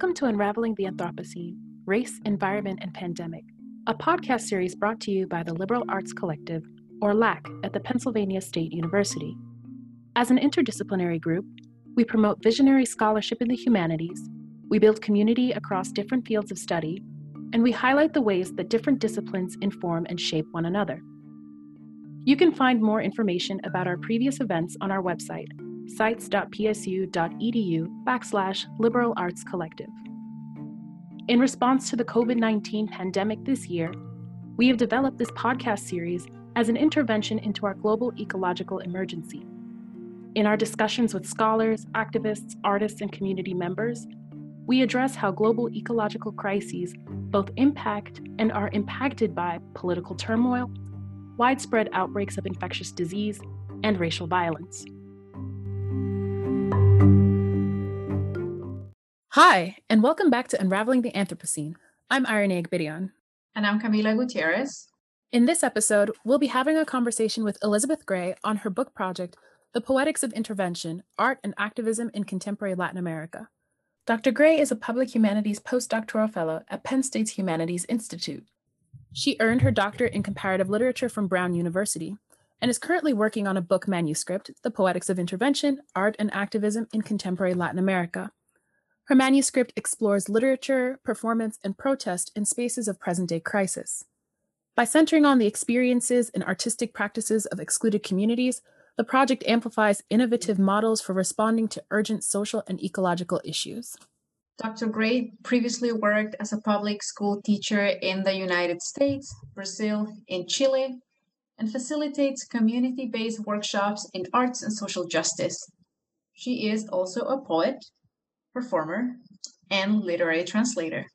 Welcome to Unraveling the Anthropocene Race, Environment, and Pandemic, a podcast series brought to you by the Liberal Arts Collective, or LAC, at the Pennsylvania State University. As an interdisciplinary group, we promote visionary scholarship in the humanities, we build community across different fields of study, and we highlight the ways that different disciplines inform and shape one another. You can find more information about our previous events on our website, sites.psu.edu backslash liberal arts collective. In response to the COVID 19 pandemic this year, we have developed this podcast series as an intervention into our global ecological emergency. In our discussions with scholars, activists, artists, and community members, we address how global ecological crises both impact and are impacted by political turmoil, widespread outbreaks of infectious disease, and racial violence. Hi, and welcome back to Unraveling the Anthropocene. I'm Irene Agbidian. And I'm Camila Gutierrez. In this episode, we'll be having a conversation with Elizabeth Gray on her book project, The Poetics of Intervention Art and Activism in Contemporary Latin America. Dr. Gray is a public humanities postdoctoral fellow at Penn State's Humanities Institute. She earned her doctorate in comparative literature from Brown University and is currently working on a book manuscript, The Poetics of Intervention Art and Activism in Contemporary Latin America her manuscript explores literature, performance, and protest in spaces of present day crisis. By centering on the experiences and artistic practices of excluded communities, the project amplifies innovative models for responding to urgent social and ecological issues. Dr. Gray previously worked as a public school teacher in the United States, Brazil, and Chile, and facilitates community based workshops in arts and social justice. She is also a poet performer, and literary translator.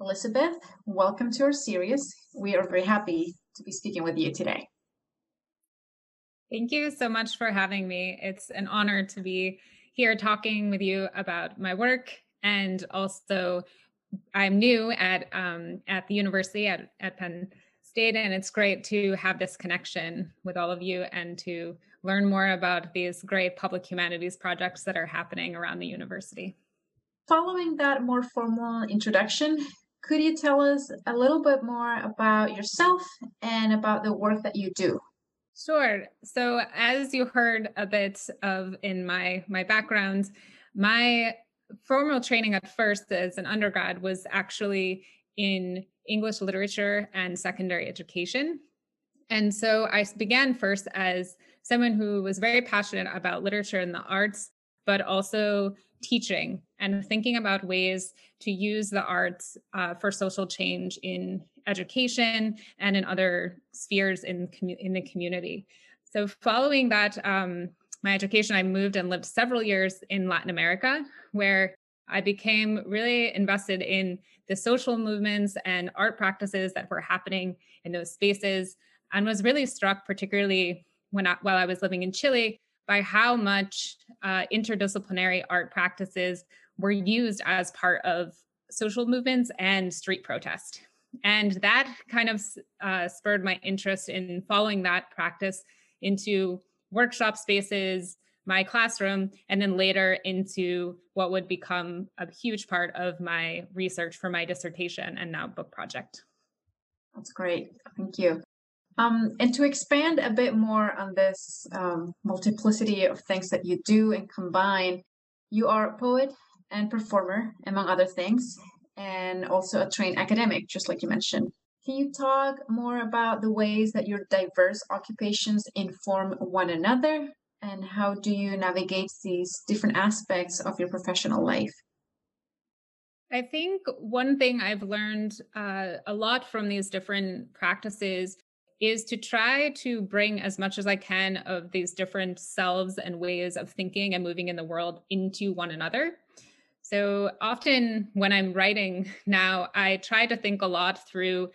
Elizabeth, welcome to our series. We are very happy to be speaking with you today. Thank you so much for having me. It's an honor to be here talking with you about my work and also I'm new at um, at the university at, at Penn State and it's great to have this connection with all of you and to learn more about these great public humanities projects that are happening around the university. Following that more formal introduction, could you tell us a little bit more about yourself and about the work that you do? Sure. So as you heard a bit of in my my background, my formal training at first as an undergrad was actually in English literature and secondary education. And so I began first as someone who was very passionate about literature and the arts, but also teaching and thinking about ways to use the arts uh, for social change in education and in other spheres in, in the community. So following that, um, my education, I moved and lived several years in Latin America, where I became really invested in the social movements and art practices that were happening in those spaces, and was really struck, particularly when I, while I was living in Chile, by how much uh, interdisciplinary art practices were used as part of social movements and street protest. And that kind of uh, spurred my interest in following that practice into workshop spaces, my classroom, and then later into what would become a huge part of my research for my dissertation and now book project. That's great. Thank you. Um, and to expand a bit more on this um, multiplicity of things that you do and combine, you are a poet and performer, among other things, and also a trained academic, just like you mentioned. Can you talk more about the ways that your diverse occupations inform one another? And how do you navigate these different aspects of your professional life? I think one thing I've learned uh, a lot from these different practices is to try to bring as much as I can of these different selves and ways of thinking and moving in the world into one another. So often when I'm writing now, I try to think a lot through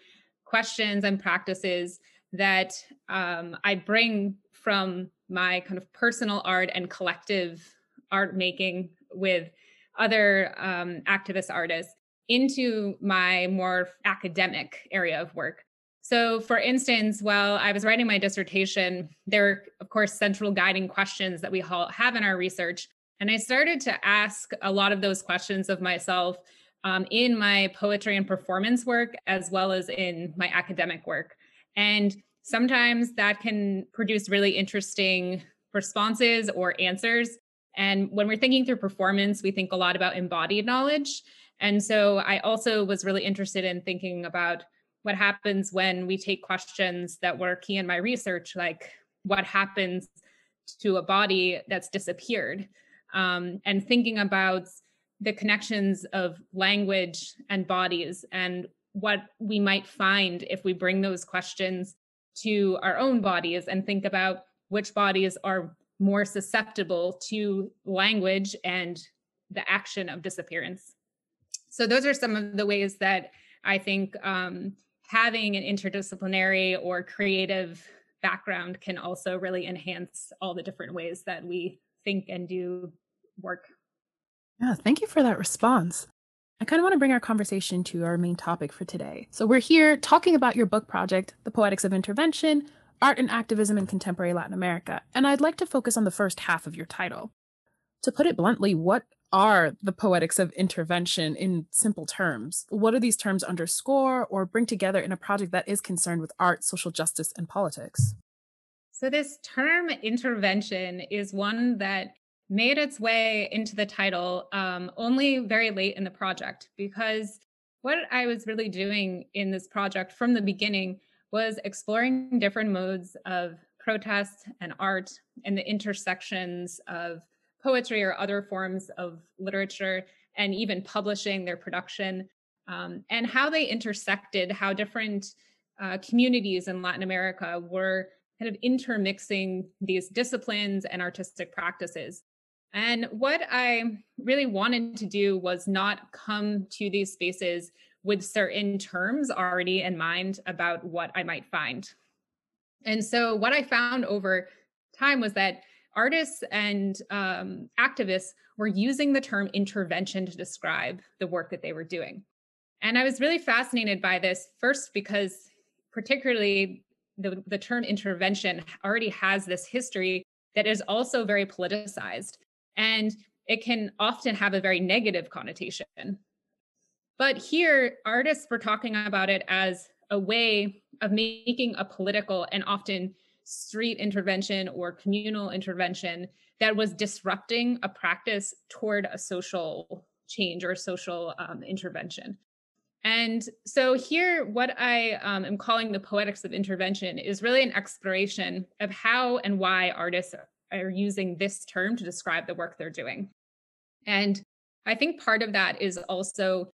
questions and practices that um, I bring from my kind of personal art and collective art making with other um, activist artists into my more academic area of work. So, for instance, while I was writing my dissertation, there were, of course, central guiding questions that we all have in our research And I started to ask a lot of those questions of myself um, in my poetry and performance work, as well as in my academic work. And sometimes that can produce really interesting responses or answers. And when we're thinking through performance, we think a lot about embodied knowledge. And so I also was really interested in thinking about what happens when we take questions that were key in my research, like what happens to a body that's disappeared, um, and thinking about the connections of language and bodies and what we might find if we bring those questions to our own bodies and think about which bodies are more susceptible to language and the action of disappearance. So, those are some of the ways that I think um, having an interdisciplinary or creative background can also really enhance all the different ways that we think and do work. Yeah, thank you for that response. I kind of want to bring our conversation to our main topic for today. So, we're here talking about your book project, The Poetics of Intervention Art and Activism in Contemporary Latin America, and I'd like to focus on the first half of your title. To put it bluntly, what are the poetics of intervention in simple terms? What do these terms underscore or bring together in a project that is concerned with art, social justice, and politics? So, this term intervention is one that made its way into the title um, only very late in the project because what I was really doing in this project from the beginning was exploring different modes of protest and art and the intersections of poetry or other forms of literature and even publishing their production um, and how they intersected how different uh, communities in latin america were kind of intermixing these disciplines and artistic practices and what I really wanted to do was not come to these spaces with certain terms already in mind about what I might find. And so, what I found over time was that artists and um, activists were using the term intervention to describe the work that they were doing. And I was really fascinated by this, first, because particularly the, the term intervention already has this history that is also very politicized. And it can often have a very negative connotation. But here, artists were talking about it as a way of making a political and often street intervention or communal intervention that was disrupting a practice toward a social change or social um, intervention. And so, here, what I um, am calling the poetics of intervention is really an exploration of how and why artists are using this term to describe the work they're doing. And I think part of that is also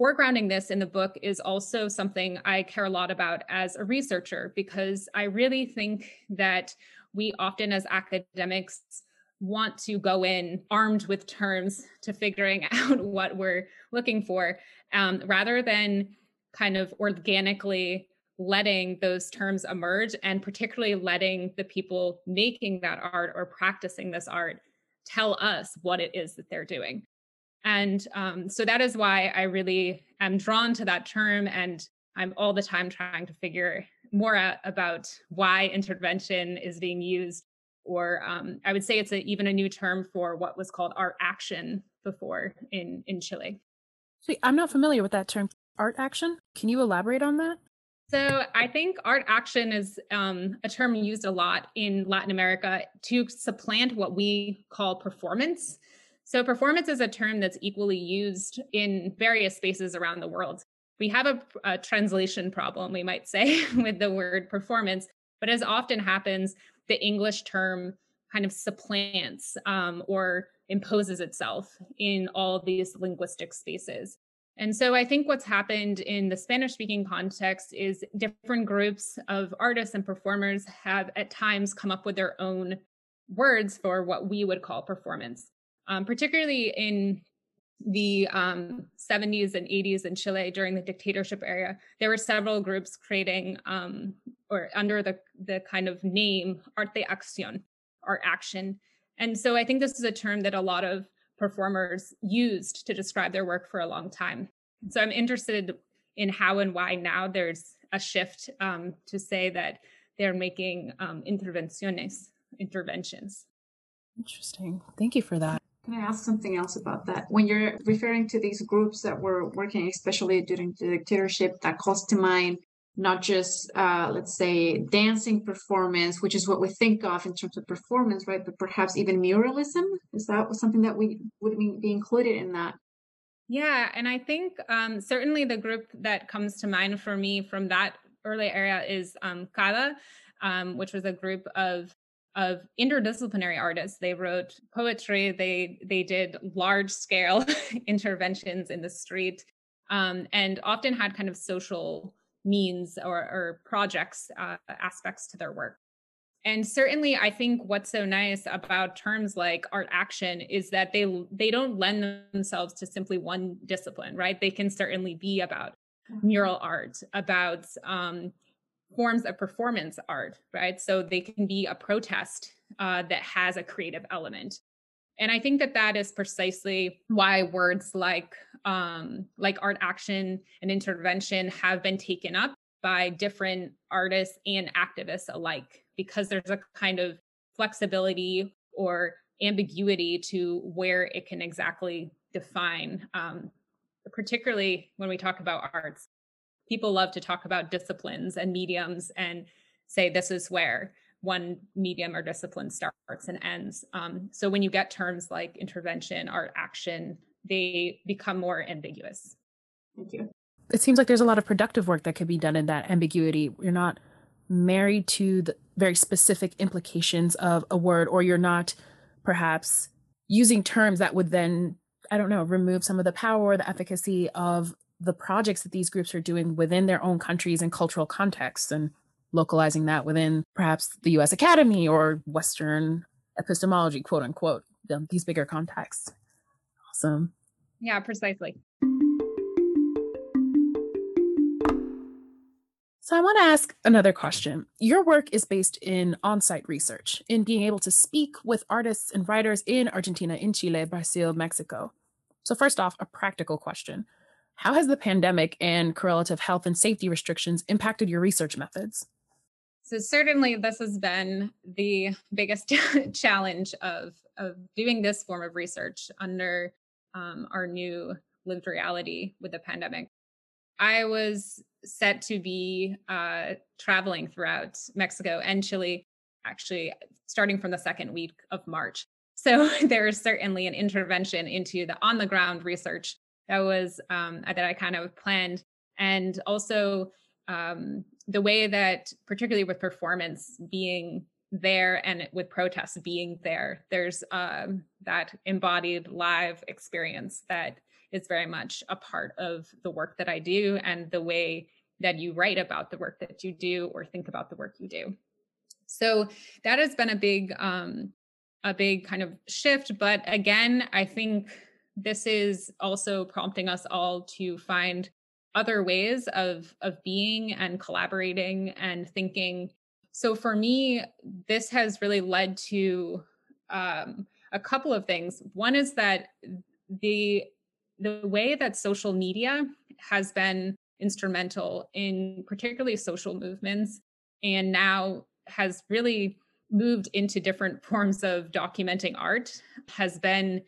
foregrounding this in the book is also something I care a lot about as a researcher, because I really think that we often, as academics, want to go in armed with terms to figuring out what we're looking for, um, rather than kind of organically letting those terms emerge and particularly letting the people making that art or practicing this art tell us what it is that they're doing. And um, so that is why I really am drawn to that term. And I'm all the time trying to figure more out about why intervention is being used. Or um, I would say it's a, even a new term for what was called art action before in, in Chile. See, I'm not familiar with that term, art action. Can you elaborate on that? So I think art action is um, a term used a lot in Latin America to supplant what we call performance. So performance is a term that's equally used in various spaces around the world. We have a, a translation problem, we might say, with the word performance, but as often happens, the English term kind of supplants um, or imposes itself in all these linguistic spaces. And so I think what's happened in the Spanish speaking context is different groups of artists and performers have at times come up with their own words for what we would call performance. Um, particularly in the um, 70s and 80s in Chile during the dictatorship era, there were several groups creating um, or under the, the kind of name arte acción, art action. And so I think this is a term that a lot of performers used to describe their work for a long time. So I'm interested in how and why now there's a shift um, to say that they're making um, intervenciones, interventions. Interesting. Thank you for that. Can I ask something else about that? When you're referring to these groups that were working, especially during the dictatorship, that calls to mind not just, uh, let's say, dancing performance, which is what we think of in terms of performance, right? But perhaps even muralism. Is that something that we would be included in that? Yeah, and I think um, certainly the group that comes to mind for me from that early area is um, CADA, um, which was a group of of interdisciplinary artists. They wrote poetry. They they did large scale interventions in the street, um, and often had kind of social means or, or projects uh, aspects to their work. And certainly, I think what's so nice about terms like art action is that they they don't lend themselves to simply one discipline, right? They can certainly be about mm-hmm. mural art, about um, forms of performance art, right? So they can be a protest uh, that has a creative element. And I think that that is precisely why words like um, like art action and intervention have been taken up by different artists and activists alike, because there's a kind of flexibility or ambiguity to where it can exactly define, um, particularly when we talk about arts people love to talk about disciplines and mediums and say this is where one medium or discipline starts and ends. Um, so when you get terms like intervention, art action, they become more ambiguous. Thank you. It seems like there's a lot of productive work that could be done in that ambiguity. You're not married to the very specific implications of a word, or you're not perhaps using terms that would then, I don't know, remove some of the power or the efficacy of the projects that these groups are doing within their own countries and cultural contexts and localizing that within perhaps the US Academy or Western epistemology, quote unquote, these bigger contexts. Awesome. Yeah, precisely. So I want to ask another question. Your work is based in on-site research, in being able to speak with artists and writers in Argentina, in Chile, Brazil, Mexico. So first off, a practical question. How has the pandemic and correlative health and safety restrictions impacted your research methods? So certainly this has been the biggest challenge of, of doing this form of research under um, our new lived reality with the pandemic. I was set to be uh, traveling throughout Mexico and Chile, actually starting from the second week of March. So there is certainly an intervention into the on the ground research that was um, that I kind of planned, and also um, the way that, particularly with performance being there and with protests being there, there's um, that embodied live experience that is very much a part of the work that I do and the way that you write about the work that you do or think about the work you do. So that has been a big um, a big kind of shift. But again, I think this is also prompting us all to find other ways of of being and collaborating and thinking. So for me this has really led to um, a couple of things. One is that the the way that social media has been instrumental in particularly social movements and now has really moved into different forms of documenting art has been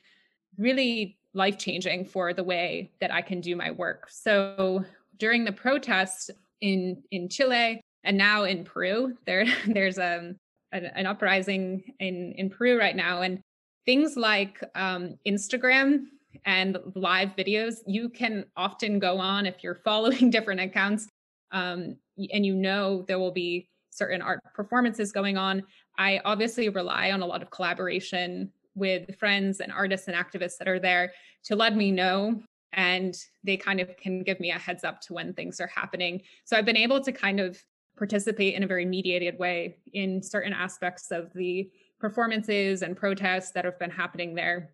really life changing for the way that I can do my work. So during the protests in in Chile and now in Peru, there there's um, an, an uprising in in Peru right now, and things like um, Instagram and live videos, you can often go on if you're following different accounts, um, and you know there will be certain art performances going on. I obviously rely on a lot of collaboration with friends and artists and activists that are there to let me know and they kind of can give me a heads up to when things are happening. So I've been able to kind of participate in a very mediated way in certain aspects of the performances and protests that have been happening there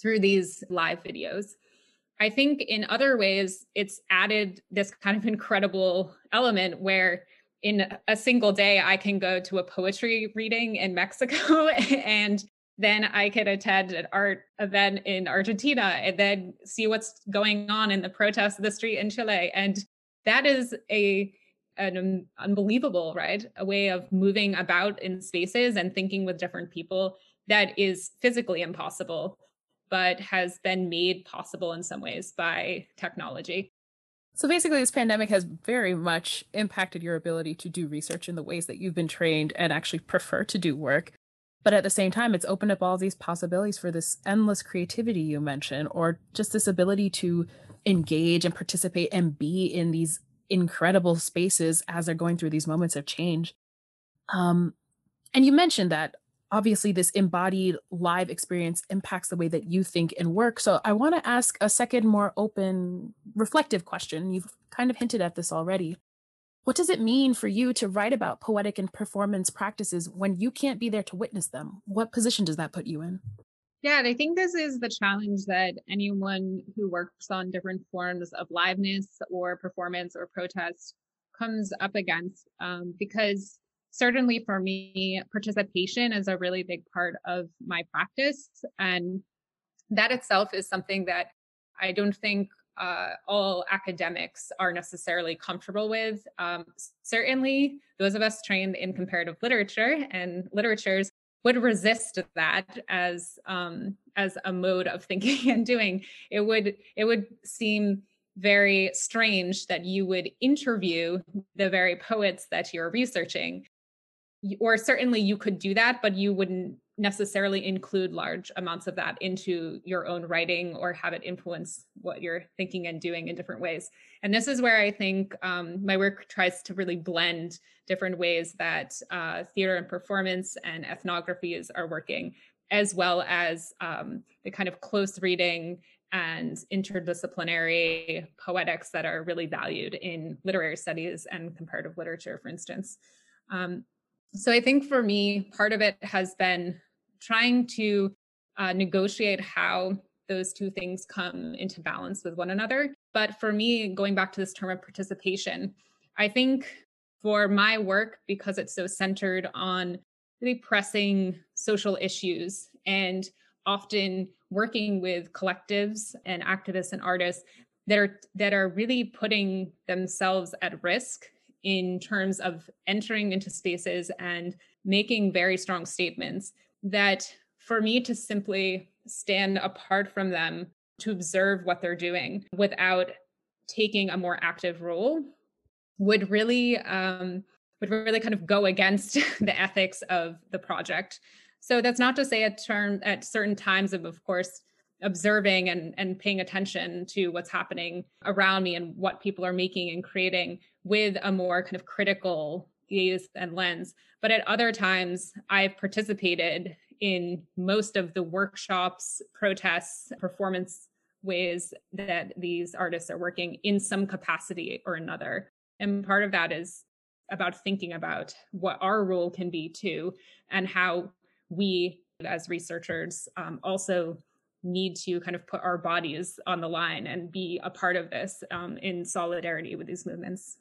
through these live videos. I think in other ways, it's added this kind of incredible element where in a single day, I can go to a poetry reading in Mexico and then I could attend an art event in Argentina and then see what's going on in the protests of the street in Chile. And that is a an unbelievable, right? A way of moving about in spaces and thinking with different people that is physically impossible but has been made possible in some ways by technology. So basically, this pandemic has very much impacted your ability to do research in the ways that you've been trained and actually prefer to do work. But at the same time, it's opened up all these possibilities for this endless creativity you mentioned, or just this ability to engage and participate and be in these incredible spaces as they're going through these moments of change. Um, and you mentioned that obviously this embodied live experience impacts the way that you think and work. So I want to ask a second, more open, reflective question. You've kind of hinted at this already. What does it mean for you to write about poetic and performance practices when you can't be there to witness them? What position does that put you in? Yeah, and I think this is the challenge that anyone who works on different forms of liveness or performance or protest comes up against um, because certainly for me, participation is a really big part of my practice. And that itself is something that I don't think uh, all academics are necessarily comfortable with. Um, certainly, those of us trained in comparative literature and literatures would resist that as um, as a mode of thinking and doing. It would it would seem very strange that you would interview the very poets that you're researching or certainly you could do that, but you wouldn't necessarily include large amounts of that into your own writing or have it influence what you're thinking and doing in different ways. And this is where I think um, my work tries to really blend different ways that uh, theater and performance and ethnographies are working, as well as um, the kind of close reading and interdisciplinary poetics that are really valued in literary studies and comparative literature, for instance. Um, so I think for me, part of it has been trying to uh, negotiate how those two things come into balance with one another. But for me, going back to this term of participation, I think for my work, because it's so centered on really pressing social issues and often working with collectives and activists and artists that are that are really putting themselves at risk in terms of entering into spaces and making very strong statements that for me to simply stand apart from them to observe what they're doing without taking a more active role would really um, would really kind of go against the ethics of the project. So that's not to say at term at certain times of, of course, observing and, and paying attention to what's happening around me and what people are making and creating with a more kind of critical gaze and lens. But at other times, I've participated in most of the workshops, protests, performance ways that these artists are working in some capacity or another. And part of that is about thinking about what our role can be too, and how we as researchers um, also need to kind of put our bodies on the line and be a part of this um, in solidarity with these movements.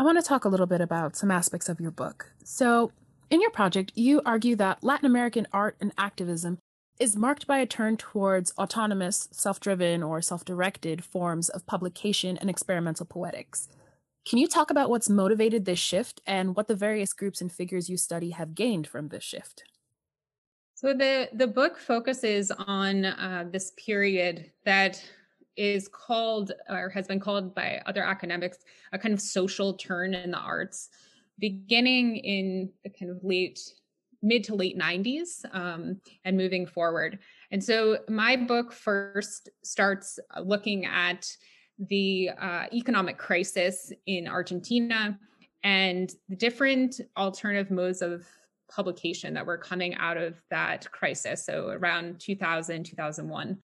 I want to talk a little bit about some aspects of your book. So, in your project, you argue that Latin American art and activism is marked by a turn towards autonomous, self driven, or self directed forms of publication and experimental poetics. Can you talk about what's motivated this shift and what the various groups and figures you study have gained from this shift? So the the book focuses on uh, this period that is called or has been called by other academics a kind of social turn in the arts, beginning in the kind of late mid to late 90s um, and moving forward. And so my book first starts looking at the uh, economic crisis in Argentina and the different alternative modes of publication that were coming out of that crisis. So around 2000, 2001.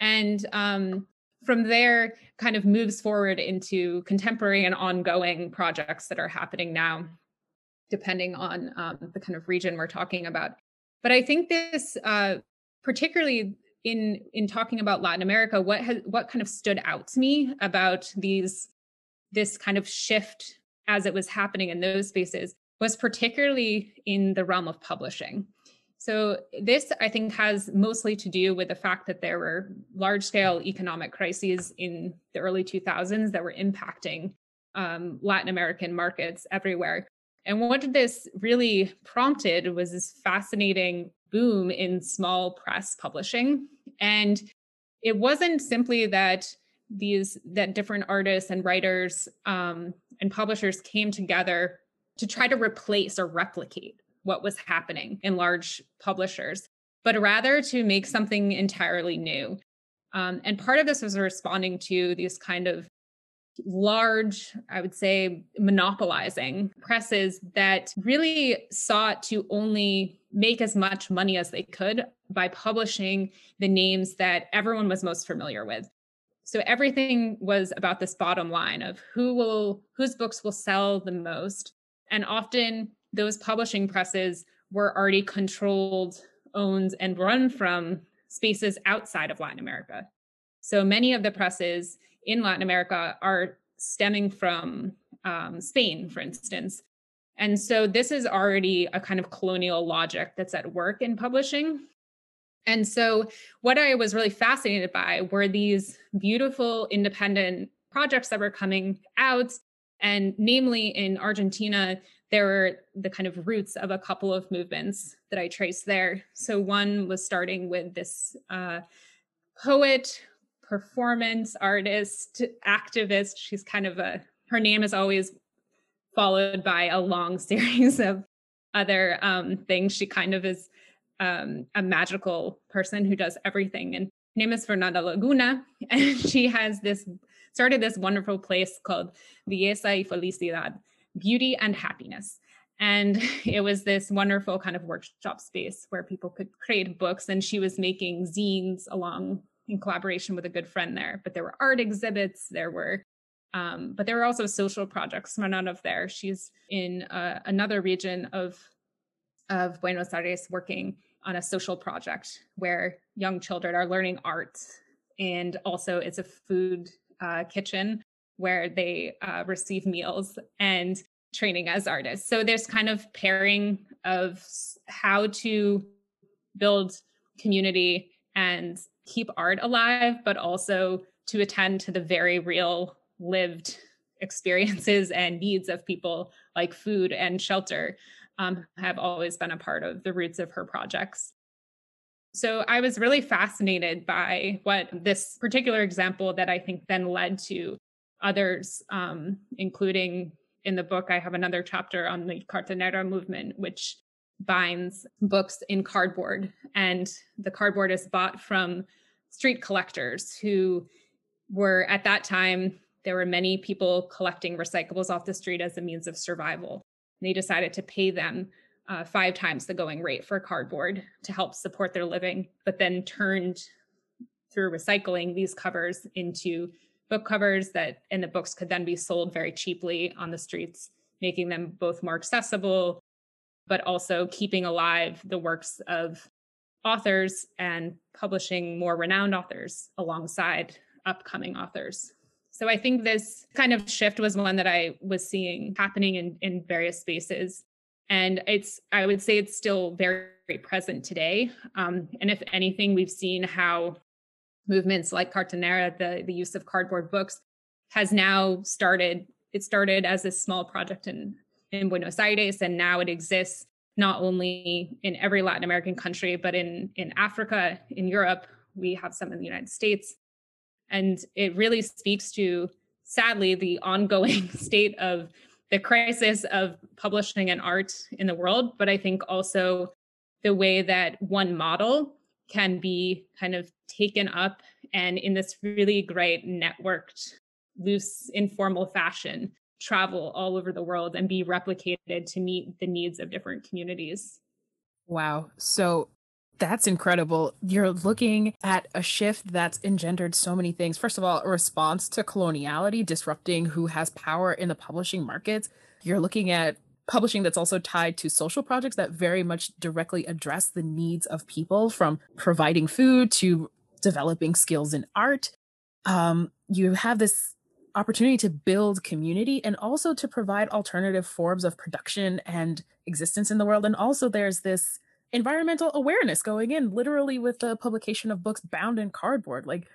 And um, from there, kind of moves forward into contemporary and ongoing projects that are happening now, depending on um, the kind of region we're talking about. But I think this, uh, particularly in in talking about Latin America, what has what kind of stood out to me about these this kind of shift as it was happening in those spaces was particularly in the realm of publishing. So this I think has mostly to do with the fact that there were large scale economic crises in the early 2000s that were impacting um, Latin American markets everywhere. And what this really prompted was this fascinating boom in small press publishing. And it wasn't simply that these that different artists and writers um, and publishers came together to try to replace or replicate what was happening in large publishers, but rather to make something entirely new. Um, and part of this was responding to these kind of large, I would say, monopolizing presses that really sought to only make as much money as they could by publishing the names that everyone was most familiar with. So everything was about this bottom line of who will whose books will sell the most. And often those publishing presses were already controlled, owned, and run from spaces outside of Latin America. So many of the presses in Latin America are stemming from um, Spain, for instance. And so this is already a kind of colonial logic that's at work in publishing. And so what I was really fascinated by were these beautiful independent projects that were coming out. And namely in Argentina, there were the kind of roots of a couple of movements that I traced there. So one was starting with this uh, poet performance artist, activist. She's kind of a, her name is always followed by a long series of other um, things. She kind of is um, a magical person who does everything. And her name is Fernanda Laguna. And she has this, started this wonderful place called Belleza y Felicidad, Beauty and Happiness. And it was this wonderful kind of workshop space where people could create books. And she was making zines along in collaboration with a good friend there. But there were art exhibits, there were, um, but there were also social projects run out of there. She's in uh, another region of of Buenos Aires working on a social project where young children are learning art, and also it's a food uh, kitchen where they uh, receive meals and training as artists. So there's kind of pairing of how to build community and keep art alive, but also to attend to the very real lived experiences and needs of people like food and shelter um, have always been a part of the roots of her projects. So I was really fascinated by what this particular example that I think then led to others, um, including in the book, I have another chapter on the Cartonera movement, which binds books in cardboard. And the cardboard is bought from street collectors who were at that time, there were many people collecting recyclables off the street as a means of survival. They decided to pay them uh, five times the going rate for cardboard to help support their living, but then turned through recycling these covers into book covers that and the books could then be sold very cheaply on the streets making them both more accessible but also keeping alive the works of authors and publishing more renowned authors alongside upcoming authors. So I think this kind of shift was one that I was seeing happening in, in various spaces. And it's, I would say it's still very, present today. Um, and if anything, we've seen how movements like Cartonera, the, the use of cardboard books, has now started. It started as a small project in in Buenos Aires, and now it exists not only in every Latin American country, but in in Africa, in Europe. We have some in the United States, and it really speaks to, sadly, the ongoing state of the crisis of publishing and art in the world. But I think also the way that one model can be kind of taken up and in this really great networked loose informal fashion travel all over the world and be replicated to meet the needs of different communities. Wow. So that's incredible. You're looking at a shift that's engendered so many things. First of all, a response to coloniality disrupting who has power in the publishing markets. You're looking at publishing that's also tied to social projects that very much directly address the needs of people from providing food to developing skills in art. Um, you have this opportunity to build community and also to provide alternative forms of production and existence in the world. And also, there's this environmental awareness going in literally with the publication of books bound in cardboard. Like,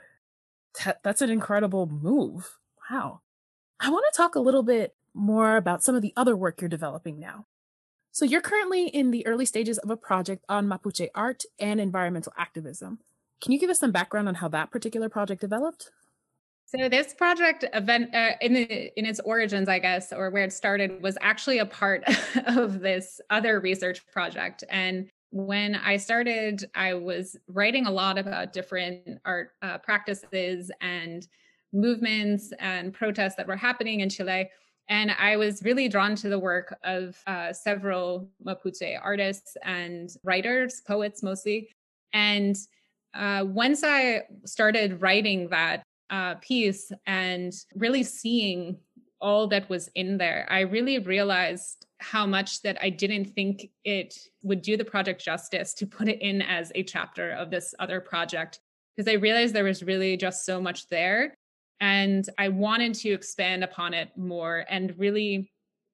that's an incredible move. Wow. I want to talk a little bit more about some of the other work you're developing now. So, you're currently in the early stages of a project on Mapuche art and environmental activism. Can you give us some background on how that particular project developed? So this project event uh, in the, in its origins, I guess, or where it started, was actually a part of this other research project. And when I started, I was writing a lot about different art uh, practices and movements and protests that were happening in Chile. And I was really drawn to the work of uh, several Mapuche artists and writers, poets mostly. And uh, once I started writing that uh, piece and really seeing all that was in there, I really realized how much that I didn't think it would do the project justice to put it in as a chapter of this other project because I realized there was really just so much there. And I wanted to expand upon it more and really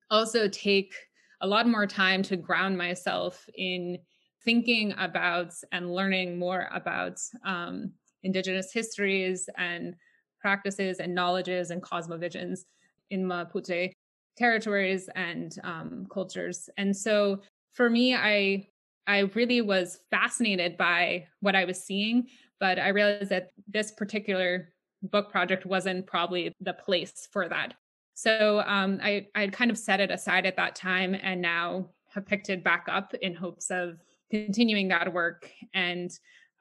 also take a lot more time to ground myself in thinking about and learning more about um, Indigenous histories and practices and knowledges and cosmovisions in Mapuche territories and um, cultures. And so for me, I I really was fascinated by what I was seeing, but I realized that this particular book project wasn't probably the place for that. So um, I I had kind of set it aside at that time, and now have picked it back up in hopes of continuing that work. And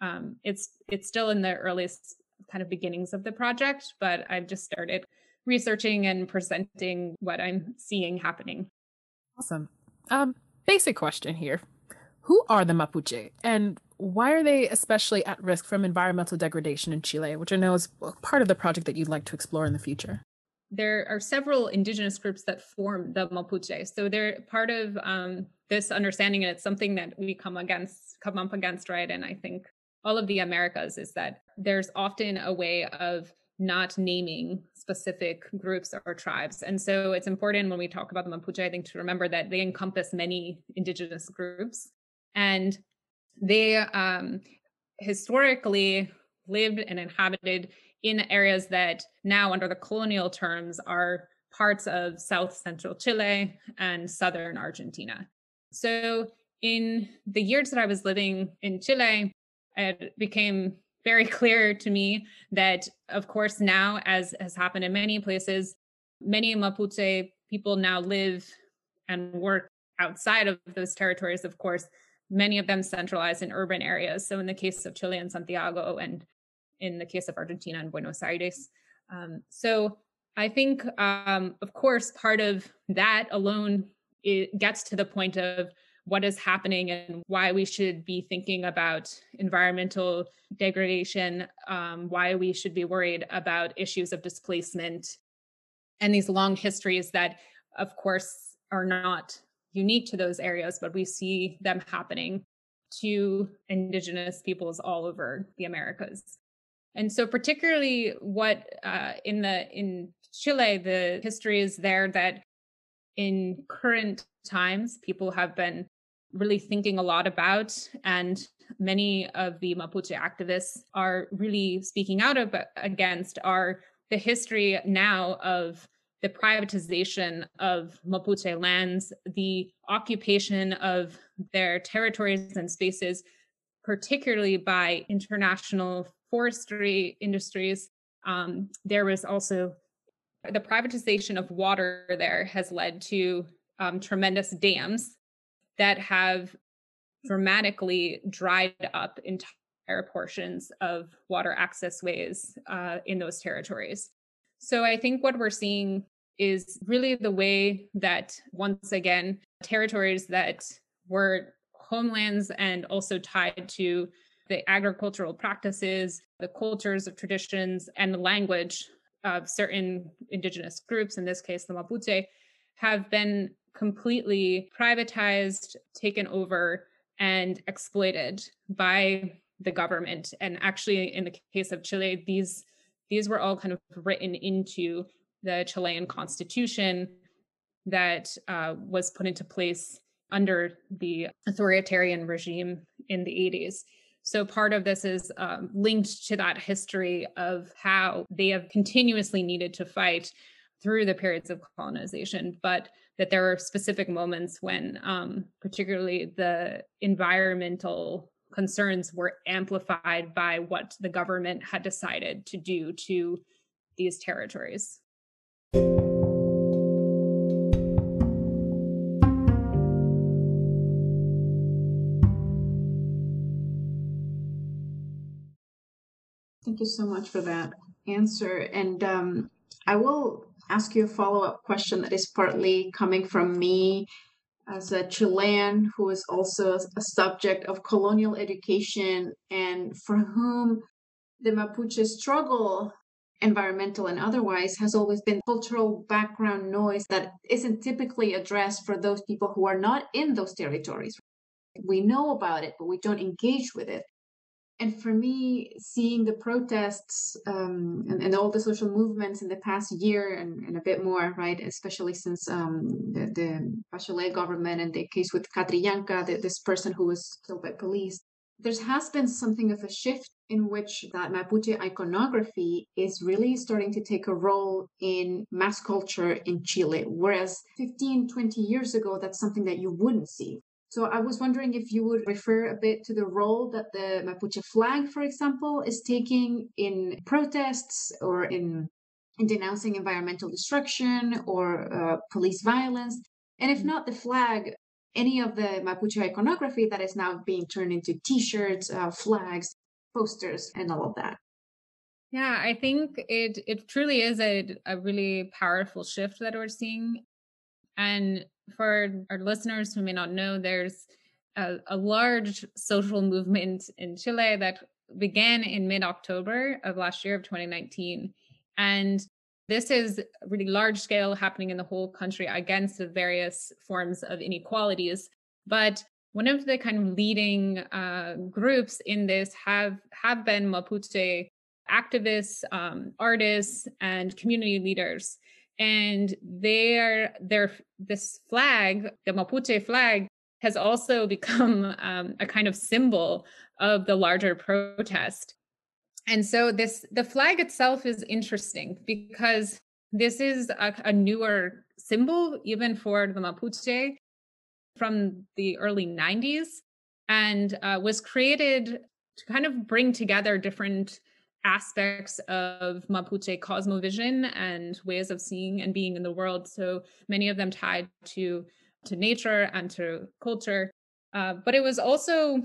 um, it's it's still in the earliest kind of beginnings of the project, but I've just started researching and presenting what I'm seeing happening. Awesome. Um, basic question here. Who are the Mapuche and why are they especially at risk from environmental degradation in Chile, which I know is part of the project that you'd like to explore in the future? There are several indigenous groups that form the Mapuche. So they're part of um, this understanding, and it's something that we come against, come up against, right? And I think all of the Americas is that there's often a way of not naming specific groups or tribes. And so it's important when we talk about the Mapuche, I think, to remember that they encompass many indigenous groups. And they um, historically lived and inhabited in areas that now, under the colonial terms, are parts of South Central Chile and Southern Argentina. So, in the years that I was living in Chile, it became very clear to me that, of course, now, as has happened in many places, many Mapuche people now live and work outside of those territories, of course, many of them centralized in urban areas. So, in the case of Chile and Santiago, and in the case of Argentina and Buenos Aires. Um, so, I think, um, of course, part of that alone it gets to the point of what is happening and why we should be thinking about environmental degradation, um, why we should be worried about issues of displacement, and these long histories that, of course, are not unique to those areas, but we see them happening to indigenous peoples all over the Americas. And so, particularly, what uh, in the in Chile, the history is there that in current times, people have been really thinking a lot about. And many of the Mapuche activists are really speaking out about, against are the history now of the privatization of Mapuche lands, the occupation of their territories and spaces, particularly by international forestry industries. Um, there was also the privatization of water there has led to um, tremendous dams that have dramatically dried up entire portions of water access ways uh, in those territories. So I think what we're seeing is really the way that, once again, territories that were homelands and also tied to the agricultural practices, the cultures of traditions, and the language of certain indigenous groups, in this case, the Mapuche, have been completely privatized, taken over, and exploited by the government. And actually, in the case of Chile, these these were all kind of written into the Chilean constitution that uh, was put into place under the authoritarian regime in the 80s. So part of this is um, linked to that history of how they have continuously needed to fight through the periods of colonization, but that there are specific moments when, um, particularly the environmental concerns were amplified by what the government had decided to do to these territories. Thank you so much for that answer. And um, I will ask you a follow up question that is partly coming from me as a Chilean who is also a subject of colonial education and for whom the Mapuche struggle, environmental and otherwise, has always been cultural background noise that isn't typically addressed for those people who are not in those territories. We know about it, but we don't engage with it and for me, seeing the protests um, and, and, all the social movements in the past year and, and a bit more, right, especially since um, the, the Bachelet government and the case with Catrillanca, the, this person who was killed by police, there has been something of a shift in which that Mapuche iconography is really starting to take a role in mass culture in Chile. Whereas 15, 20 years ago, that's something that you wouldn't see. So I was wondering if you would refer a bit to the role that the Mapuche flag, for example, is taking in protests or in in denouncing environmental destruction or uh, police violence, and if mm. not the flag, any of the Mapuche iconography that is now being turned into T-shirts, uh, flags, posters, and all of that. Yeah, I think it it truly is a a really powerful shift that we're seeing, and for our listeners who may not know, there's a, a large social movement in Chile that began in mid October of last year of 2019. And this is really large scale happening in the whole country against the various forms of inequalities. But one of the kind of leading uh, groups in this have have been Mapuche activists, um, artists, and community leaders and they're they're this flag the mapuche flag has also become um, a kind of symbol of the larger protest and so this the flag itself is interesting because this is a, a newer symbol even for the mapuche from the early 90s and uh, was created to kind of bring together different aspects of Mapuche cosmovision and ways of seeing and being in the world. So many of them tied to to nature and to culture. Uh, but it was also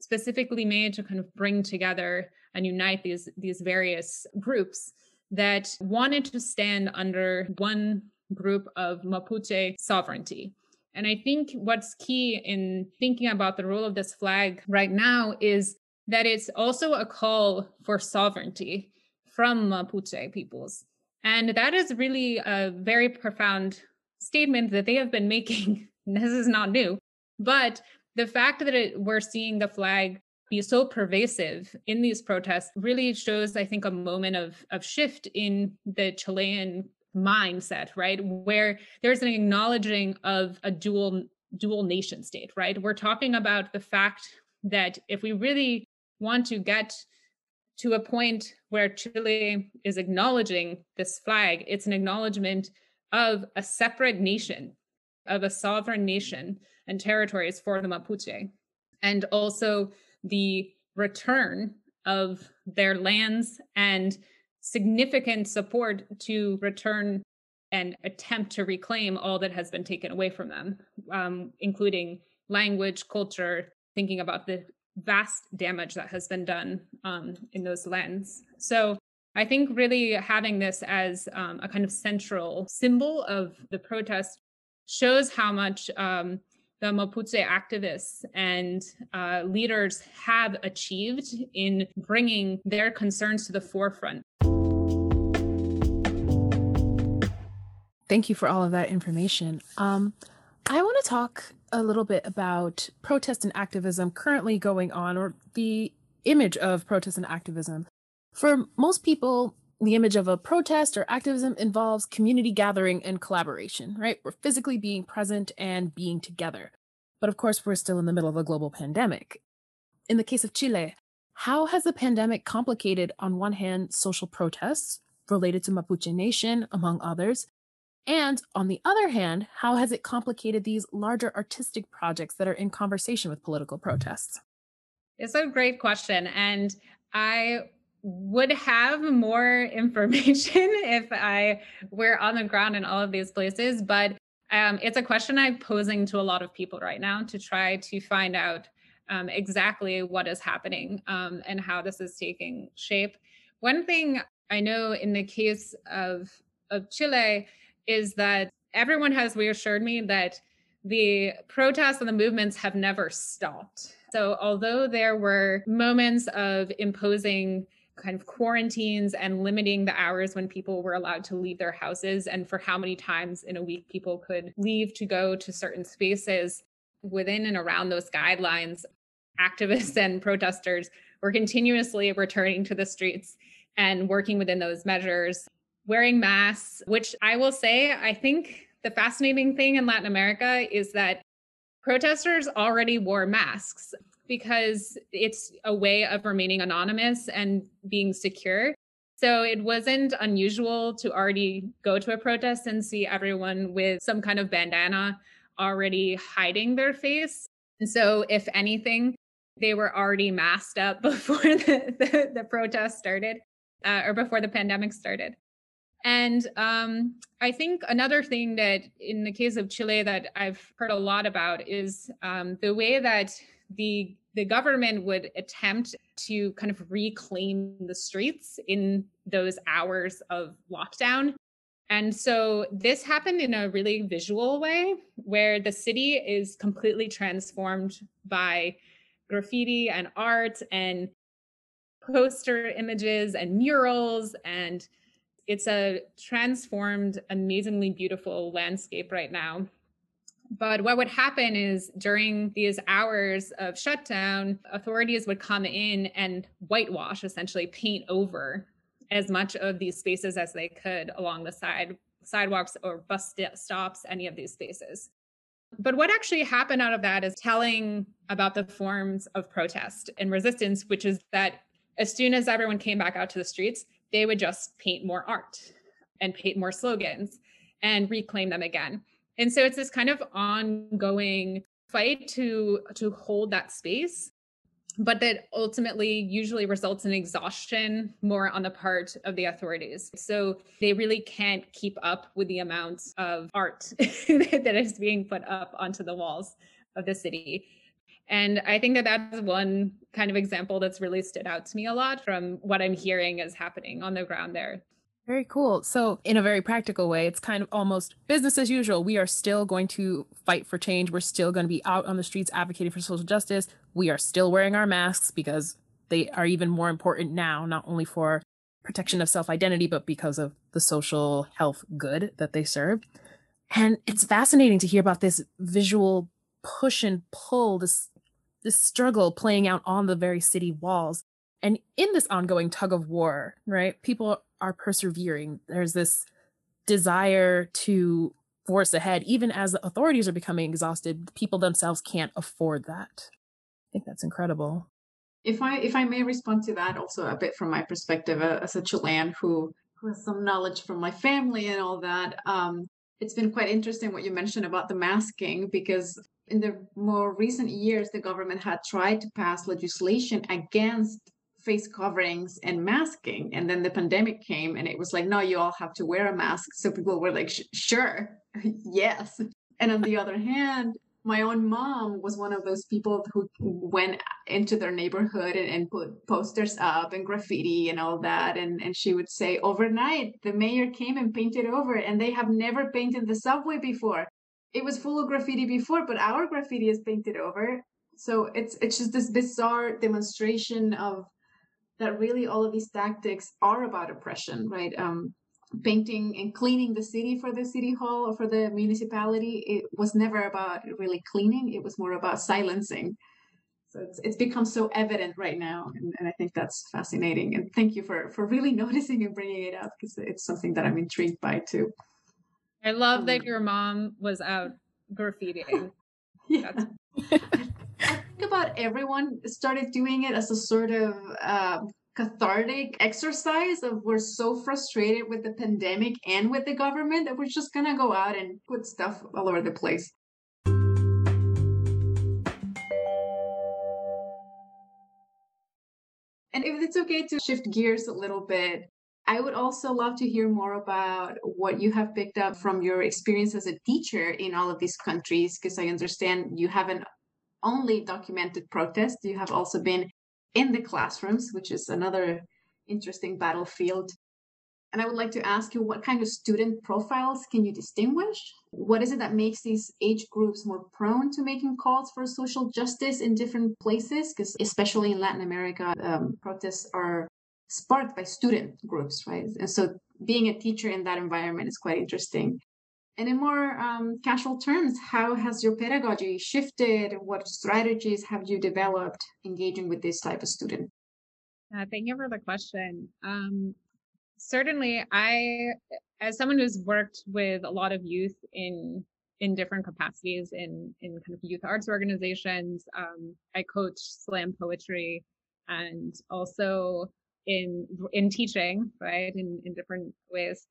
specifically made to kind of bring together and unite these these various groups that wanted to stand under one group of Mapuche sovereignty. And I think what's key in thinking about the role of this flag right now is that it's also a call for sovereignty from Mapuche peoples. And that is really a very profound statement that they have been making. this is not new. But the fact that it, we're seeing the flag be so pervasive in these protests really shows, I think, a moment of, of shift in the Chilean mindset, right? Where there's an acknowledging of a dual dual nation state, right? We're talking about the fact that if we really want to get to a point where Chile is acknowledging this flag. It's an acknowledgement of a separate nation, of a sovereign nation and territories for the Mapuche, and also the return of their lands and significant support to return and attempt to reclaim all that has been taken away from them, um, including language, culture, thinking about the vast damage that has been done um, in those lands. So I think really having this as um, a kind of central symbol of the protest shows how much um, the Mapuche activists and uh, leaders have achieved in bringing their concerns to the forefront. Thank you for all of that information. Um, I want to talk a little bit about protest and activism currently going on, or the image of protest and activism. For most people, the image of a protest or activism involves community gathering and collaboration, right? We're physically being present and being together. But of course, we're still in the middle of a global pandemic. In the case of Chile, how has the pandemic complicated, on one hand, social protests, related to Mapuche Nation, among others? And on the other hand, how has it complicated these larger artistic projects that are in conversation with political protests? It's a great question. And I would have more information if I were on the ground in all of these places. But um, it's a question I'm posing to a lot of people right now to try to find out um, exactly what is happening um, and how this is taking shape. One thing I know in the case of, of Chile, is that everyone has reassured me that the protests and the movements have never stopped. So, although there were moments of imposing kind of quarantines and limiting the hours when people were allowed to leave their houses and for how many times in a week people could leave to go to certain spaces within and around those guidelines, activists and protesters were continuously returning to the streets and working within those measures wearing masks, which I will say, I think the fascinating thing in Latin America is that protesters already wore masks because it's a way of remaining anonymous and being secure. So it wasn't unusual to already go to a protest and see everyone with some kind of bandana already hiding their face. And so, if anything, they were already masked up before the, the, the protest started uh, or before the pandemic started. And um, I think another thing that, in the case of Chile, that I've heard a lot about is um, the way that the the government would attempt to kind of reclaim the streets in those hours of lockdown. And so this happened in a really visual way where the city is completely transformed by graffiti and art and poster images and murals and it's a transformed, amazingly beautiful landscape right now. But what would happen is during these hours of shutdown, authorities would come in and whitewash, essentially paint over as much of these spaces as they could along the side sidewalks or bus stops, any of these spaces. But what actually happened out of that is telling about the forms of protest and resistance, which is that as soon as everyone came back out to the streets, they would just paint more art and paint more slogans and reclaim them again. And so it's this kind of ongoing fight to to hold that space but that ultimately usually results in exhaustion more on the part of the authorities. So they really can't keep up with the amount of art that is being put up onto the walls of the city. And I think that that's one kind of example that's really stood out to me a lot from what I'm hearing is happening on the ground there. Very cool. So, in a very practical way, it's kind of almost business as usual. We are still going to fight for change. We're still going to be out on the streets advocating for social justice. We are still wearing our masks because they are even more important now, not only for protection of self identity, but because of the social health good that they serve. And it's fascinating to hear about this visual push and pull, this this struggle playing out on the very city walls. And in this ongoing tug of war, right, people are persevering. There's this desire to force ahead, even as the authorities are becoming exhausted. People themselves can't afford that. I think that's incredible. If I if I may respond to that also a bit from my perspective uh, as a Chilean who who has some knowledge from my family and all that, um, it's been quite interesting what you mentioned about the masking because in the more recent years, the government had tried to pass legislation against face coverings and masking. And then the pandemic came and it was like, no, you all have to wear a mask. So people were like, sure, yes. And on the other hand, my own mom was one of those people who went into their neighborhood and, and, put posters up and graffiti and all that. And, and she would say, overnight, the mayor came and painted over, and they have never painted the subway before it was full of graffiti before, but our graffiti is painted over. So it's it's just this bizarre demonstration of that really all of these tactics are about oppression, right? Um, painting and cleaning the city for the city hall or for the municipality. It was never about really cleaning. It was more about silencing. So it's it's become so evident right now, and, and I think that's fascinating. And thank you for for really noticing and bringing it up because it's something that I'm intrigued by too. I love that your mom was out graffitiing. yeah. Think about everyone started doing it as a sort of uh, cathartic exercise of we're so frustrated with the pandemic and with the government that we're just gonna go out and put stuff all over the place. And if it's okay to shift gears a little bit, I would also love to hear more about what you have picked up from your experience as a teacher in all of these countries, because I understand you haven't only documented protests, you have also been in the classrooms, which is another interesting battlefield. And I would like to ask you what kind of student profiles can you distinguish? What is it that makes these age groups more prone to making calls for social justice in different places? Because, especially in Latin America, um, protests are sparked by student groups, right? And so being a teacher in that environment is quite interesting. And in more um, casual terms, how has your pedagogy shifted? What strategies have you developed engaging with this type of student? Uh, thank you for the question. Um, certainly, I, as someone who's worked with a lot of youth in in different capacities in in kind of youth arts organizations, um, I coach slam poetry, and also in in teaching, right, in in different ways.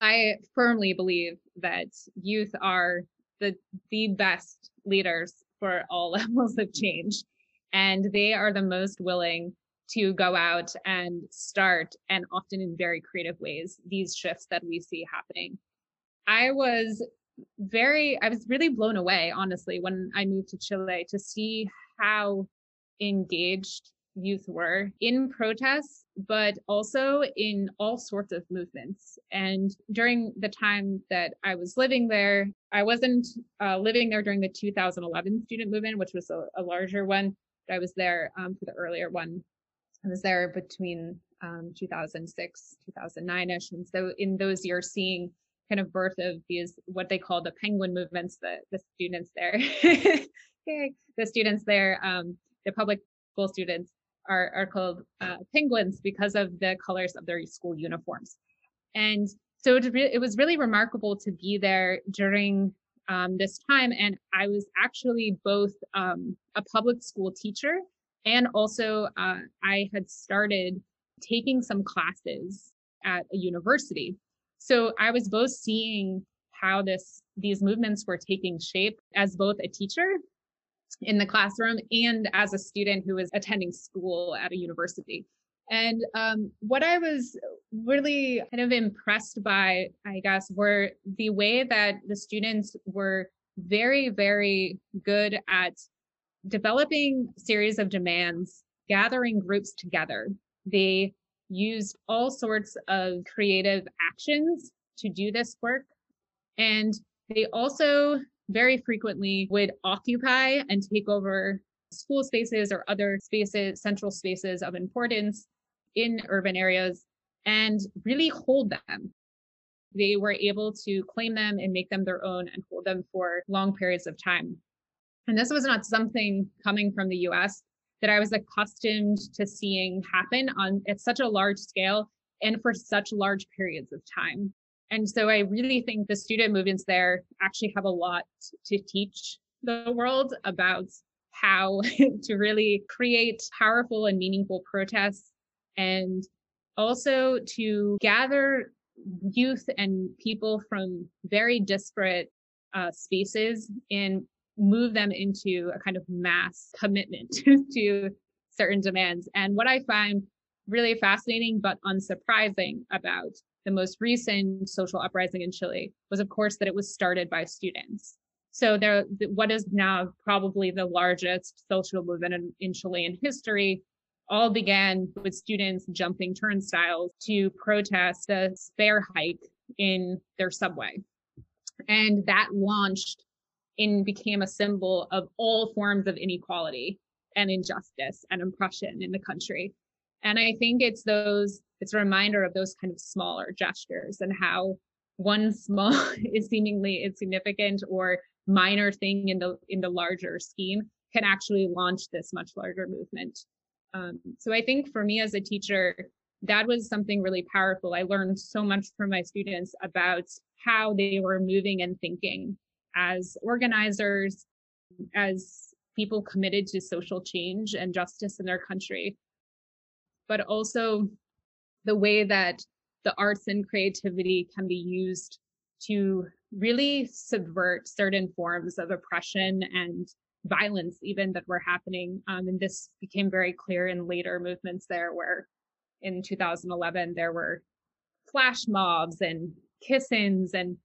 I firmly believe that youth are the the best leaders for all levels of change and they are the most willing to go out and start and often in very creative ways these shifts that we see happening. I was very I was really blown away honestly when I moved to Chile to see how engaged youth were in protests, but also in all sorts of movements. And during the time that I was living there, I wasn't uh, living there during the 2011 student movement, which was a, a larger one. But I was there um, for the earlier one. I was there between um, 2006, 2009 ish. And so in those years, seeing kind of birth of these, what they call the penguin movements, the, the students there, the students there, um, the public school students are, are called uh, penguins because of the colors of their school uniforms. And so it, re- it was really remarkable to be there during um, this time. And I was actually both um, a public school teacher and also uh, I had started taking some classes at a university. So I was both seeing how this these movements were taking shape as both a teacher in the classroom and as a student who was attending school at a university. And um, what I was really kind of impressed by, I guess, were the way that the students were very, very good at developing series of demands, gathering groups together. They used all sorts of creative actions to do this work. And they also very frequently would occupy and take over school spaces or other spaces, central spaces of importance in urban areas and really hold them. They were able to claim them and make them their own and hold them for long periods of time. And this was not something coming from the US that I was accustomed to seeing happen on at such a large scale and for such large periods of time. And so I really think the student movements there actually have a lot to teach the world about how to really create powerful and meaningful protests and also to gather youth and people from very disparate uh, spaces and move them into a kind of mass commitment to certain demands. And what I find really fascinating but unsurprising about the most recent social uprising in Chile was, of course, that it was started by students. So there, what is now probably the largest social movement in, in Chilean history all began with students jumping turnstiles to protest the fare hike in their subway. And that launched and became a symbol of all forms of inequality and injustice and oppression in the country. And I think it's those it's a reminder of those kind of smaller gestures and how one small is seemingly insignificant or minor thing in the in the larger scheme can actually launch this much larger movement. Um, so I think for me as a teacher, that was something really powerful. I learned so much from my students about how they were moving and thinking as organizers, as people committed to social change and justice in their country. but also the way that the arts and creativity can be used to really subvert certain forms of oppression and violence even that were happening. Um, and this became very clear in later movements there where in 2011 there were flash mobs and kiss-ins and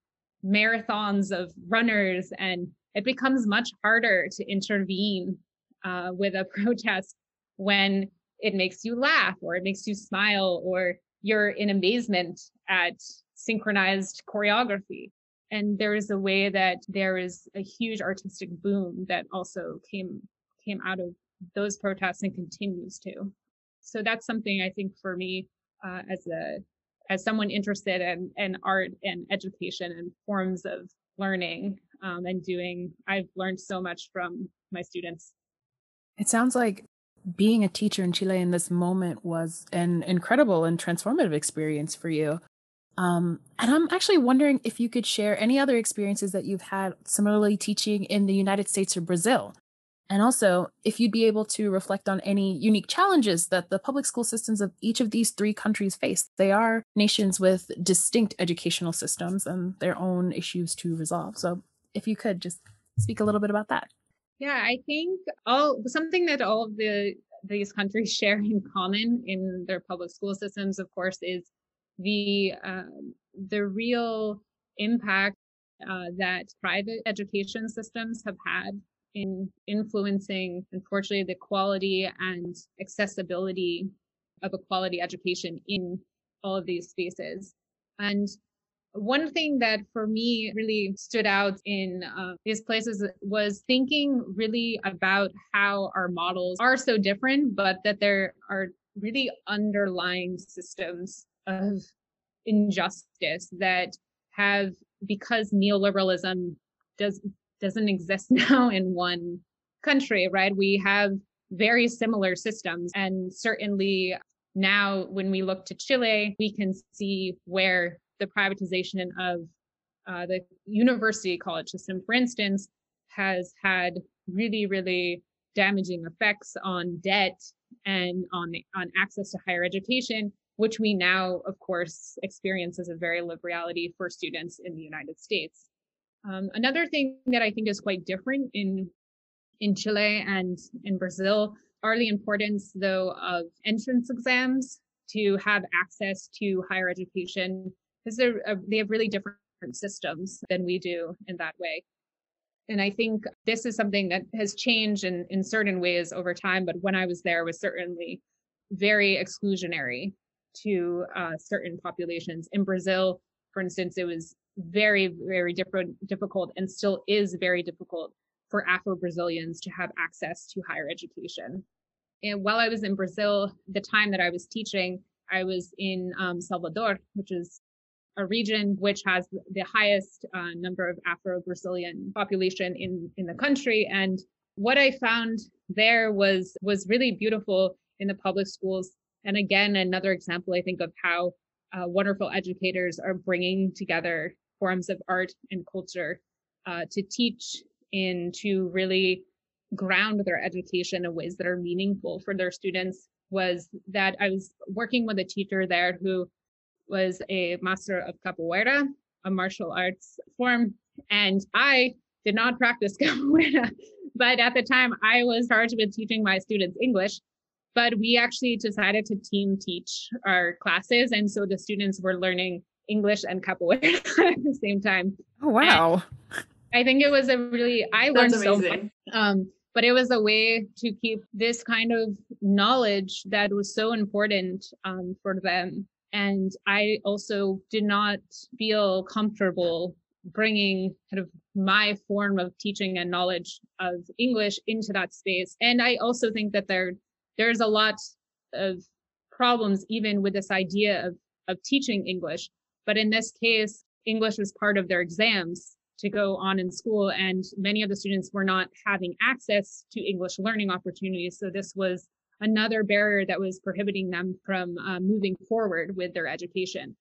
marathons of runners and it becomes much harder to intervene uh, with a protest when it makes you laugh or it makes you smile or you're in amazement at synchronized choreography. And there is a way that there is a huge artistic boom that also came came out of those protests and continues to. So that's something i think for me uh, as a as someone interested in, in art and education and forms of learning um, and doing i've learned so much from my students. It sounds like being a teacher in chile in this moment was an incredible and transformative experience for you um, and I'm actually wondering if you could share any other experiences that you've had similarly teaching in the United States or Brazil. And also, if you'd be able to reflect on any unique challenges that the public school systems of each of these three countries face. They are nations with distinct educational systems and their own issues to resolve. So, if you could just speak a little bit about that. Yeah, I think all something that all of the these countries share in common in their public school systems, of course, is the um, the real impact uh, that private education systems have had in influencing, unfortunately, the quality and accessibility of a quality education in all of these spaces. And one thing that for me really stood out in uh, these places was thinking really about how our models are so different, but that there are really underlying systems of injustice that have because neoliberalism does doesn't exist now in one country right? We have very similar systems and certainly now when we look to chile we can see where the privatization of uh, the university college system for instance has had really really damaging effects on debt and on on access to higher education which we now, of course, experience as a very live reality for students in the United States. Um, another thing that I think is quite different in in Chile and in Brazil are the importance, though, of entrance exams to have access to higher education because they're uh, they have really different systems than we do in that way. And I think this is something that has changed in, in certain ways over time, but when I was there was certainly very exclusionary to uh, certain populations. In Brazil, for instance, it was very, very different, difficult and still is very difficult for Afro Brazilians to have access to higher education. And while I was in Brazil, the time that I was teaching, I was in um, Salvador, which is a region which has the highest uh, number of Afro Brazilian population in, in the country. And what I found there was was really beautiful in the public schools and again, another example, I think, of how uh, wonderful educators are bringing together forms of art and culture uh, to teach and to really ground their education in ways that are meaningful for their students was that I was working with a teacher there who was a master of capoeira, a martial arts form, and I did not practice capoeira, but at the time I was charged with teaching my students English but we actually decided to team teach our classes and so the students were learning english and capoeira at the same time. Oh wow. And i think it was a really i learned so much um, but it was a way to keep this kind of knowledge that was so important um, for them and i also did not feel comfortable bringing kind of my form of teaching and knowledge of english into that space and i also think that there there's a lot of problems even with this idea of, of teaching English. But in this case, English was part of their exams to go on in school, and many of the students were not having access to English learning opportunities. So this was another barrier that was prohibiting them from uh, moving forward with their education.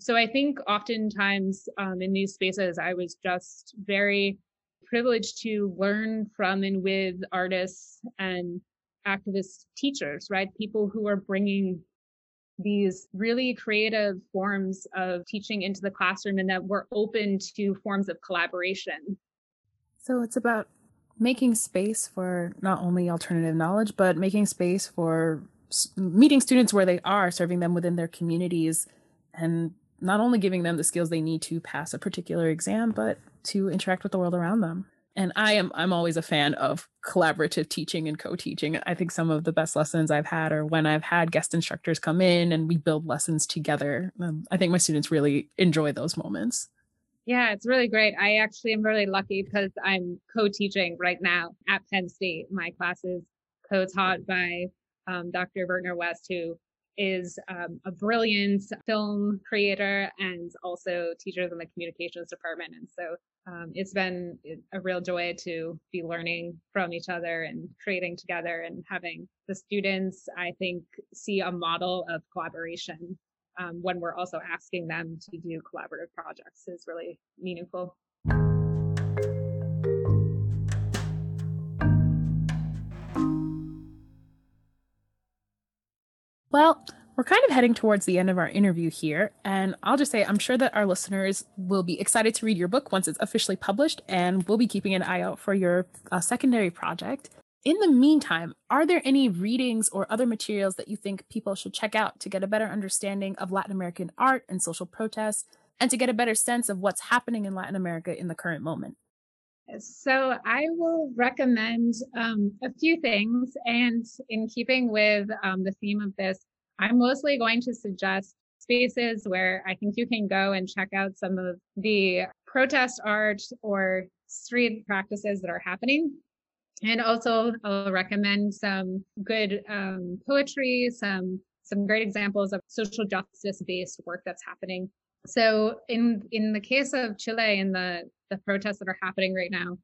So I think oftentimes um, in these spaces, I was just very privileged to learn from and with artists and activist teachers, right? People who are bringing these really creative forms of teaching into the classroom and that we're open to forms of collaboration. So it's about making space for not only alternative knowledge, but making space for meeting students where they are, serving them within their communities, and not only giving them the skills they need to pass a particular exam, but to interact with the world around them. And i am i'm always a fan of collaborative teaching and co-teaching. I think some of the best lessons i've had are when i've had guest instructors come in and we build lessons together. Um, i think my students really enjoy those moments yeah it's really great. I actually am really lucky because i'm co-teaching right now at penn state. My classes co-taught by um, dr Vertner west who is um, a brilliant film creator and also teaches in the communications department. And so um, it's been a real joy to be learning from each other and creating together and having the students, I think, see a model of collaboration um, when we're also asking them to do collaborative projects is really meaningful. Well, we're kind of heading towards the end of our interview here, and I'll just say I'm sure that our listeners will be excited to read your book once it's officially published, and we'll be keeping an eye out for your uh, secondary project. In the meantime, are there any readings or other materials that you think people should check out to get a better understanding of Latin American art and social protests, and to get a better sense of what's happening in Latin America in the current moment? So I will recommend um, a few things, and in keeping with um, the theme of this, I'm mostly going to suggest spaces where I think you can go and check out some of the protest art or street practices that are happening. And also, I'll recommend some good um, poetry, some some great examples of social justice based work that's happening so in in the case of Chile and the the protests that are happening right now,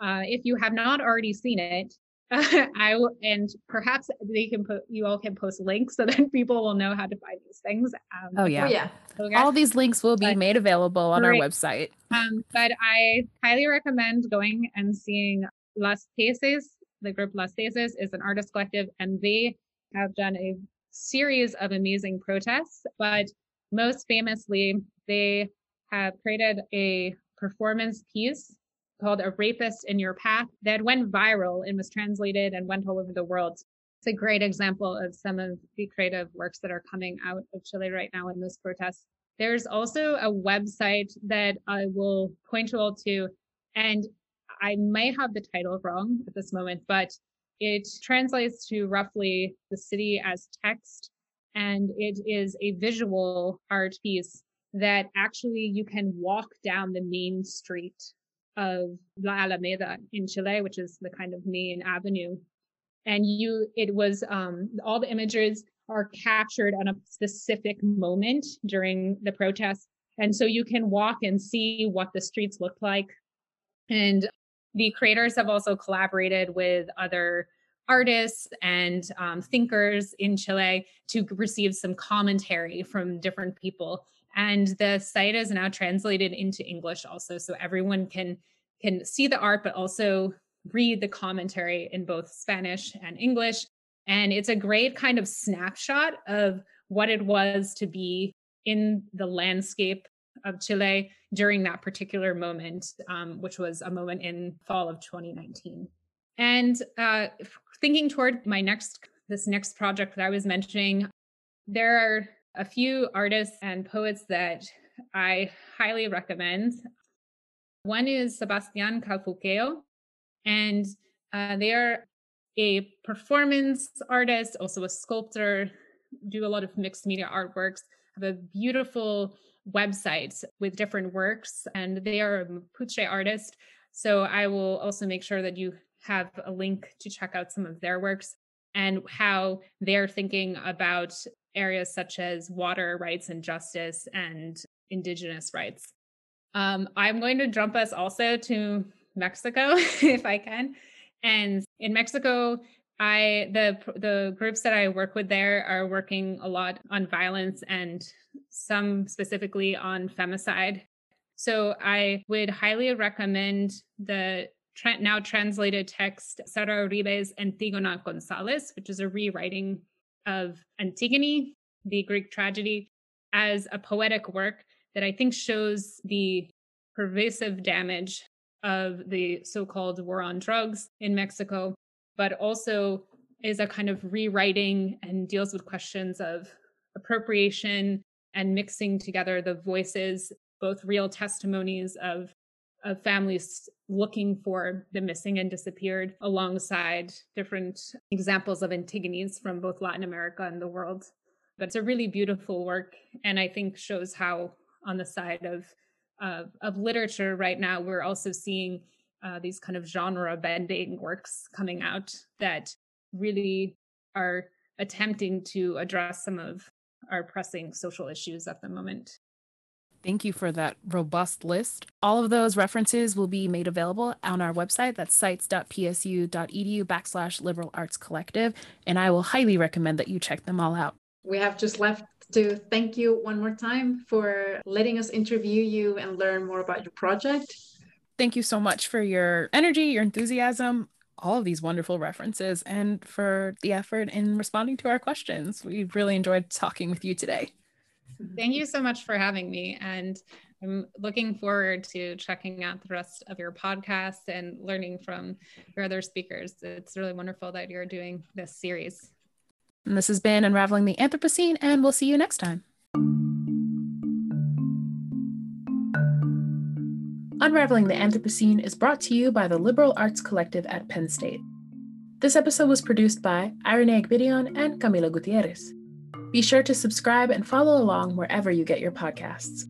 uh, if you have not already seen it, uh, I will, and perhaps they can put you all can post links so that people will know how to find these things. Um, oh yeah, oh, yeah. Okay. All these links will be but, made available on great. our website. Um, but I highly recommend going and seeing Las Tesis. The group Las Tesis is an artist collective, and they have done a series of amazing protests. But most famously, they have created a performance piece called A Rapist in Your Path that went viral and was translated and went all over the world. It's a great example of some of the creative works that are coming out of Chile right now in this protest. There's also a website that I will point you all to, and I might have the title wrong at this moment, but it translates to roughly the city as text and it is a visual art piece that actually you can walk down the main street of La Alameda in Chile, which is the kind of main avenue. And you, it was, um, all the images are captured on a specific moment during the protest. And so you can walk and see what the streets look like. And the creators have also collaborated with other artists and um, thinkers in Chile to receive some commentary from different people. And the site is now translated into English also, so everyone can can see the art, but also read the commentary in both Spanish and English. And it's a great kind of snapshot of what it was to be in the landscape of Chile during that particular moment, um, which was a moment in fall of 2019. And uh, thinking toward my next this next project that I was mentioning, there are a few artists and poets that I highly recommend. One is Sebastian Calfuqueo, and uh, they are a performance artist, also a sculptor, do a lot of mixed media artworks, have a beautiful website with different works, and they are a Mapuche artist. So I will also make sure that you have a link to check out some of their works and how they're thinking about areas such as water rights and justice and indigenous rights. Um, I'm going to jump us also to Mexico if I can. And in Mexico, I the the groups that I work with there are working a lot on violence and some specifically on femicide. So I would highly recommend the now translated text Sara Uribe's Antigona Gonzalez, which is a rewriting of Antigone, the Greek tragedy, as a poetic work that I think shows the pervasive damage of the so called war on drugs in Mexico, but also is a kind of rewriting and deals with questions of appropriation and mixing together the voices, both real testimonies of, of families looking for the missing and disappeared, alongside different examples of Antigones from both Latin America and the world. But it's a really beautiful work, and I think shows how, on the side of of, of literature right now, we're also seeing uh, these kind of genre bending works coming out that really are attempting to address some of our pressing social issues at the moment. Thank you for that robust list. All of those references will be made available on our website. That's sites.psu.edu backslash liberal arts collective. And I will highly recommend that you check them all out. We have just left to thank you one more time for letting us interview you and learn more about your project. Thank you so much for your energy, your enthusiasm, all of these wonderful references, and for the effort in responding to our questions. We really enjoyed talking with you today. Thank you so much for having me. And I'm looking forward to checking out the rest of your podcast and learning from your other speakers. It's really wonderful that you're doing this series. And this has been Unraveling the Anthropocene, and we'll see you next time. Unraveling the Anthropocene is brought to you by the Liberal Arts Collective at Penn State. This episode was produced by Irene Agbidion and Camila Gutierrez. Be sure to subscribe and follow along wherever you get your podcasts.